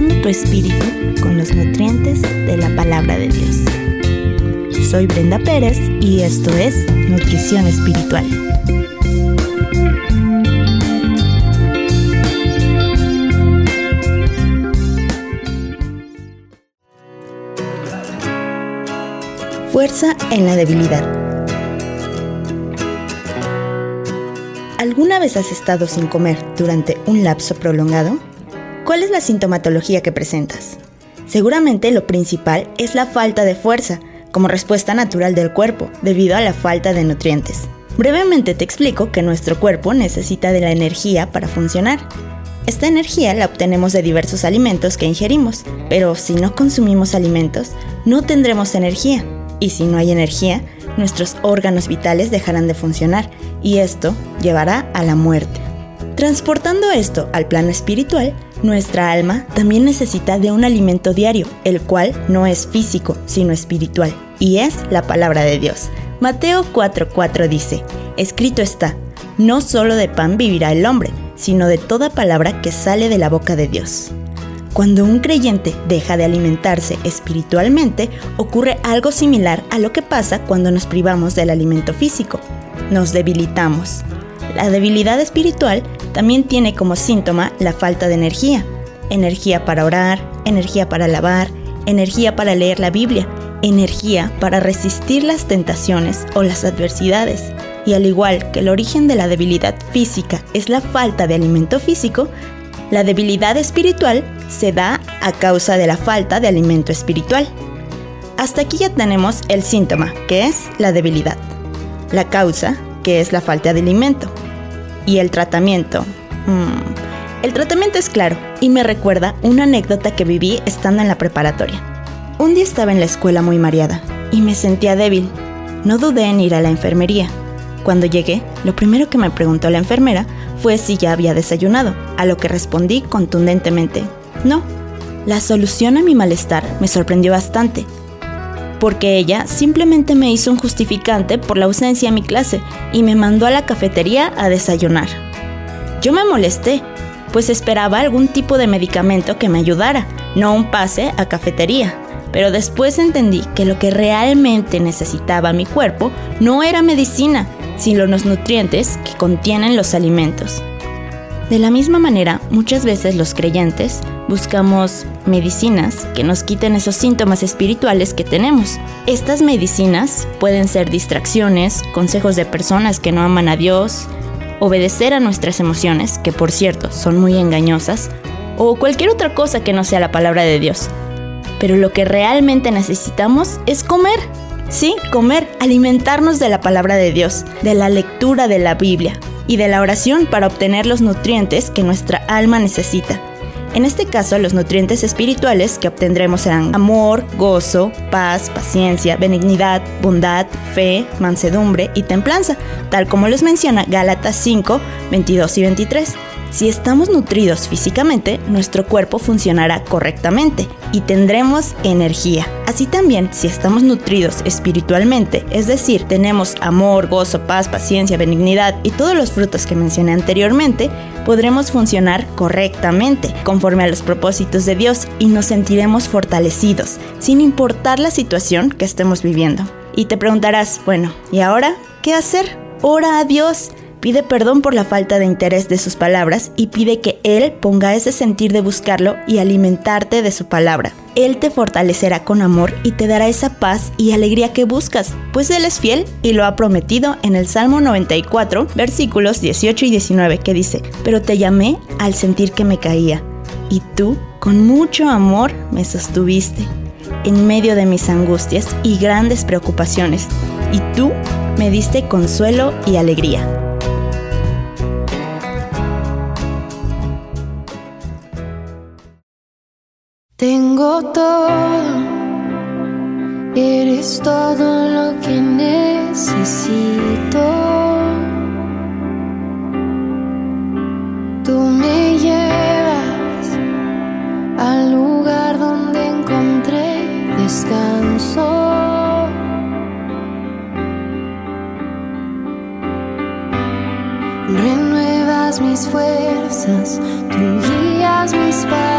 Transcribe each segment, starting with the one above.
tu espíritu con los nutrientes de la palabra de Dios. Soy Brenda Pérez y esto es Nutrición Espiritual. Fuerza en la debilidad. ¿Alguna vez has estado sin comer durante un lapso prolongado? ¿Cuál es la sintomatología que presentas? Seguramente lo principal es la falta de fuerza, como respuesta natural del cuerpo, debido a la falta de nutrientes. Brevemente te explico que nuestro cuerpo necesita de la energía para funcionar. Esta energía la obtenemos de diversos alimentos que ingerimos, pero si no consumimos alimentos, no tendremos energía y si no hay energía, nuestros órganos vitales dejarán de funcionar y esto llevará a la muerte. Transportando esto al plano espiritual, nuestra alma también necesita de un alimento diario, el cual no es físico, sino espiritual, y es la palabra de Dios. Mateo 4:4 dice, Escrito está, no solo de pan vivirá el hombre, sino de toda palabra que sale de la boca de Dios. Cuando un creyente deja de alimentarse espiritualmente, ocurre algo similar a lo que pasa cuando nos privamos del alimento físico. Nos debilitamos. La debilidad espiritual también tiene como síntoma la falta de energía. Energía para orar, energía para lavar, energía para leer la Biblia, energía para resistir las tentaciones o las adversidades. Y al igual que el origen de la debilidad física es la falta de alimento físico, la debilidad espiritual se da a causa de la falta de alimento espiritual. Hasta aquí ya tenemos el síntoma, que es la debilidad, la causa, que es la falta de alimento, y el tratamiento. Mm, el tratamiento es claro y me recuerda una anécdota que viví estando en la preparatoria. Un día estaba en la escuela muy mareada y me sentía débil. No dudé en ir a la enfermería. Cuando llegué, lo primero que me preguntó la enfermera fue si ya había desayunado, a lo que respondí contundentemente, no. La solución a mi malestar me sorprendió bastante, porque ella simplemente me hizo un justificante por la ausencia a mi clase y me mandó a la cafetería a desayunar. Yo me molesté, pues esperaba algún tipo de medicamento que me ayudara, no un pase a cafetería. Pero después entendí que lo que realmente necesitaba mi cuerpo no era medicina, sino los nutrientes que contienen los alimentos. De la misma manera, muchas veces los creyentes buscamos medicinas que nos quiten esos síntomas espirituales que tenemos. Estas medicinas pueden ser distracciones, consejos de personas que no aman a Dios, obedecer a nuestras emociones, que por cierto son muy engañosas, o cualquier otra cosa que no sea la palabra de Dios. Pero lo que realmente necesitamos es comer. Sí, comer, alimentarnos de la palabra de Dios, de la lectura de la Biblia y de la oración para obtener los nutrientes que nuestra alma necesita. En este caso, los nutrientes espirituales que obtendremos serán amor, gozo, paz, paciencia, benignidad, bondad, fe, mansedumbre y templanza, tal como los menciona Gálatas 5, 22 y 23. Si estamos nutridos físicamente, nuestro cuerpo funcionará correctamente y tendremos energía. Así también, si estamos nutridos espiritualmente, es decir, tenemos amor, gozo, paz, paciencia, benignidad y todos los frutos que mencioné anteriormente, podremos funcionar correctamente, conforme a los propósitos de Dios y nos sentiremos fortalecidos, sin importar la situación que estemos viviendo. Y te preguntarás, bueno, ¿y ahora qué hacer? Ora a Dios Pide perdón por la falta de interés de sus palabras y pide que Él ponga ese sentir de buscarlo y alimentarte de su palabra. Él te fortalecerá con amor y te dará esa paz y alegría que buscas, pues Él es fiel y lo ha prometido en el Salmo 94, versículos 18 y 19, que dice, pero te llamé al sentir que me caía, y tú, con mucho amor, me sostuviste en medio de mis angustias y grandes preocupaciones, y tú me diste consuelo y alegría. Todo, eres todo lo que necesito. Tú me llevas al lugar donde encontré descanso. Renuevas mis fuerzas, tú guías mis pasos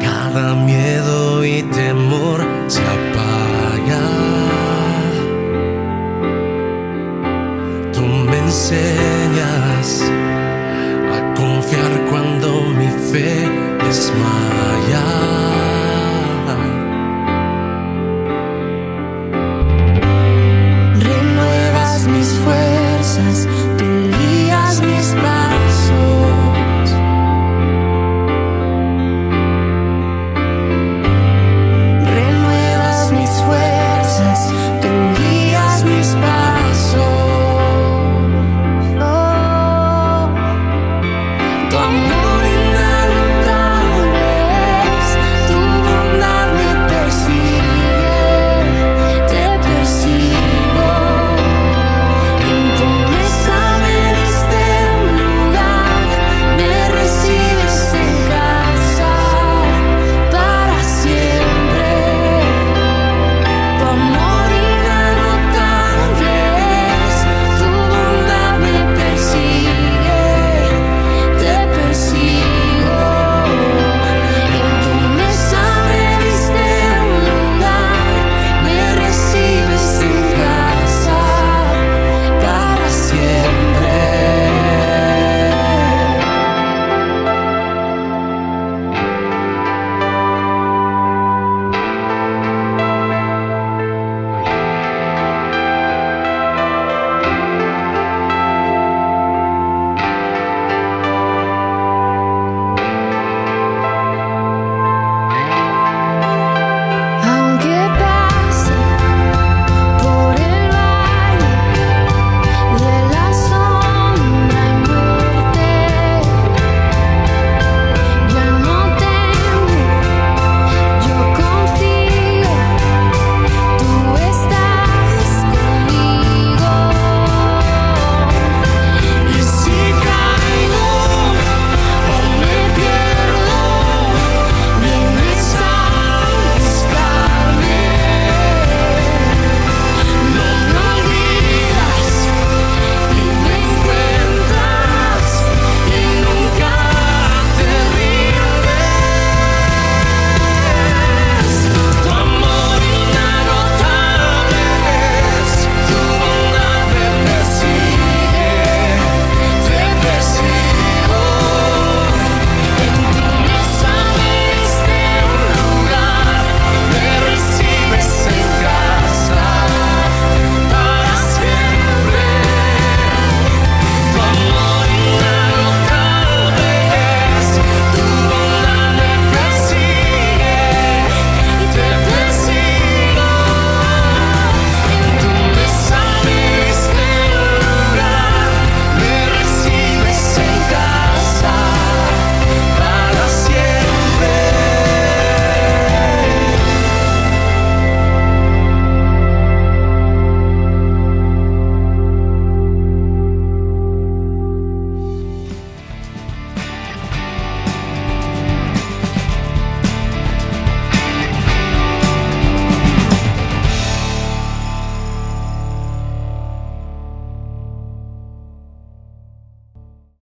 Cada miedo y temor se apaga. Tú me enseñas a confiar cuando mi fe desmaya.